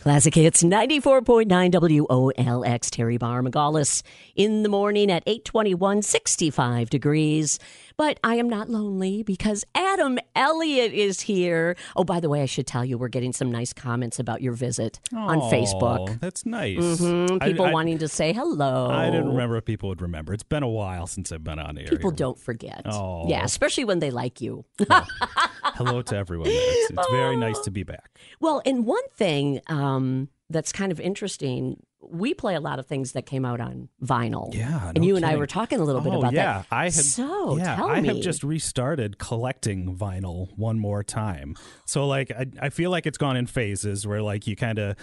Classic Hits 94.9 WOLX Teri Barr McGaw-less in the morning at 821, 65 degrees. But I am not lonely because Adam Elliott is here. Oh, by the way, I should tell you, we're getting some nice comments about your visit on Oh, Facebook. That's nice. Mhm, People I, wanting to say hello. I didn't remember if people would remember. It's been a while since I've been on here. People don't forget. Oh. Yeah, especially when they like you. Hello to everyone. It's, it's very nice to be back. Well, and one thing um, that's kind of interesting, we play a lot of things that came out on vinyl. Yeah, and no you and I were talking a little bit oh, about yeah. that. I have, so yeah, tell I me. have just restarted collecting vinyl one more time. So like I, I feel like it's gone in phases where like you kind of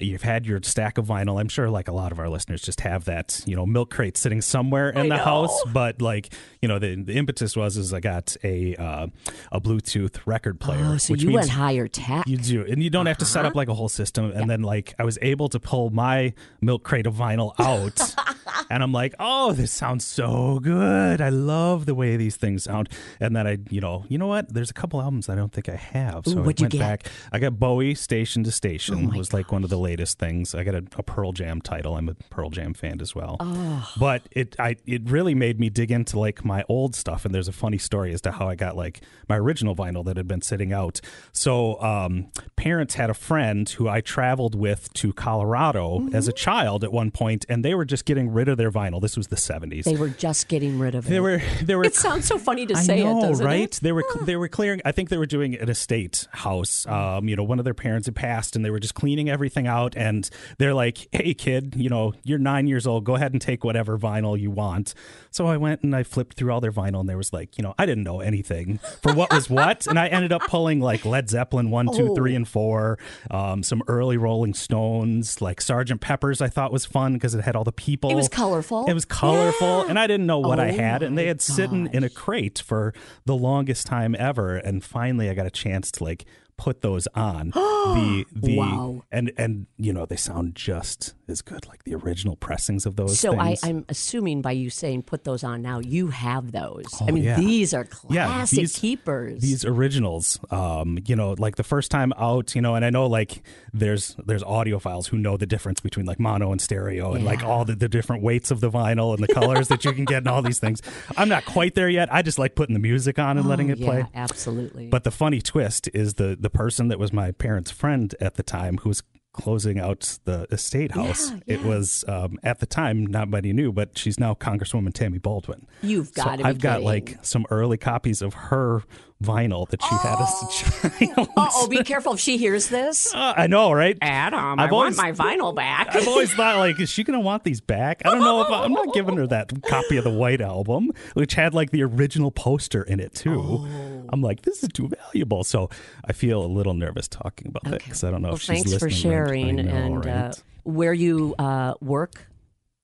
you've had your stack of vinyl. I'm sure like a lot of our listeners just have that, you know, milk crate sitting somewhere in I the know. house, but like, you know, the, the impetus was is I got a uh, a Bluetooth record player, Oh, so which you means went higher tech. You do, and you don't have to set Uh-huh. up like a whole system. And then like I was able to pull my milk crate of vinyl out, and I'm like, oh, this sounds so good. I love the way these things sound. And then I, you know, you know what? There's a couple albums I don't think I have, so Ooh, I went? Oh back. I got Bowie Station to Station my was like one of the latest things. I got a, a Pearl Jam title. I'm a Pearl Jam fan as well. Oh. But it I it really made me dig into like my old stuff. And there's a funny story as to how I got like my original vinyl that had been sitting out. So um, parents had a friend who I traveled with to Colorado as a Mm-hmm. child at one point, and they were just getting rid of their vinyl. This was the 70s. they were just getting rid of it. They were they were it sounds so funny to I say know, it, doesn't right? it? They were they were clearing. I think they were doing an estate house. Um, you know, one of their parents had passed, and they were just cleaning everything out. And they're like, "Hey, kid, you know, you're nine years old. Go ahead and take whatever vinyl you want." So I went and I flipped through all their vinyl, and there was like, you know, I didn't know anything for what was what, and I ended up pulling like Led Zeppelin one, two, three, Oh. and four, um, some early Rolling Stones, like Sergeant Pepper's. I thought was fun because it had all the people. It was colorful. It was colorful, Yeah. and I didn't know what I Oh had, and they had sitting in a crate for the longest time ever, and finally I got a chance to like put those on the the Wow. and and you know they sound just as good like the original pressings of those So I, things. I'm assuming by you saying put those on now, you have those. I Oh, mean, yeah. these are Yeah, classic these- keepers. these originals um you know like the first time out you know and i know like there's there's audiophiles who know the difference between like mono and stereo and like all the, the different weights of the vinyl and the colors that you can get and all these things i'm not quite there yet i just like putting the music on and letting Oh, it yeah, play absolutely. but the funny twist is the the person that was my parents' friend at the time who was closing out the estate house. Yeah, It was um, at the time nobody knew, but she's now Congresswoman Tammy Baldwin. You've So got to be I've got kidding. like some early copies of her vinyl that she had as a child. oh, be careful if she hears this. Uh, I know, right? Adam, I've I always- want my vinyl back. I've always thought, like, is she going to want these back? I don't know if I, I'm not giving her that copy of the White Album, which had like the original poster in it too. Oh. I'm like, this is too valuable. So I feel a little nervous talking about that because I don't know well, if she's thanks for listening. right. sharing know, and uh, where you uh, work.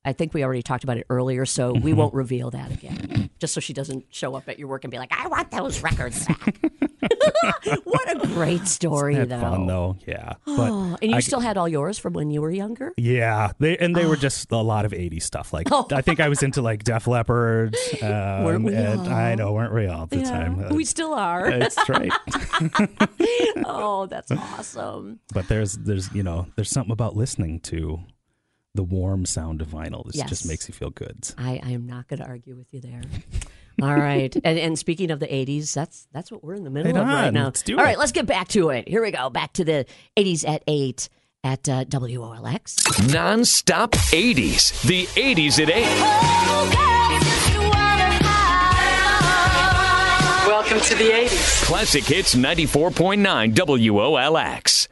I think we already talked about it earlier, so we Mm-hmm. won't reveal that again. Just so she doesn't show up at your work and be like, "I want those records back." what a great story, though. fun though, yeah. But Oh, and you I- still had all yours from when you were younger. Yeah, they and they were just a lot of '80s stuff. Like I think I was into like Def Leppard, um, Oh. Weren't we and I know, weren't we all at the time? Uh, we still are. That's right. oh, that's awesome. But there's there's you know there's something about listening to the warm sound of vinyl. This Yes. just makes you feel good. I, I am not going to argue with you there. All right, and, and speaking of the '80s, that's that's what we're in the middle Right of right on. now. Let's do All right, it. let's get back to it. Here we go. Back to the '80s at eight at uh, WOLX. Non-stop 80s. The 80s at 8. Welcome to the 80s. Classic Hits 94.9 WOLX.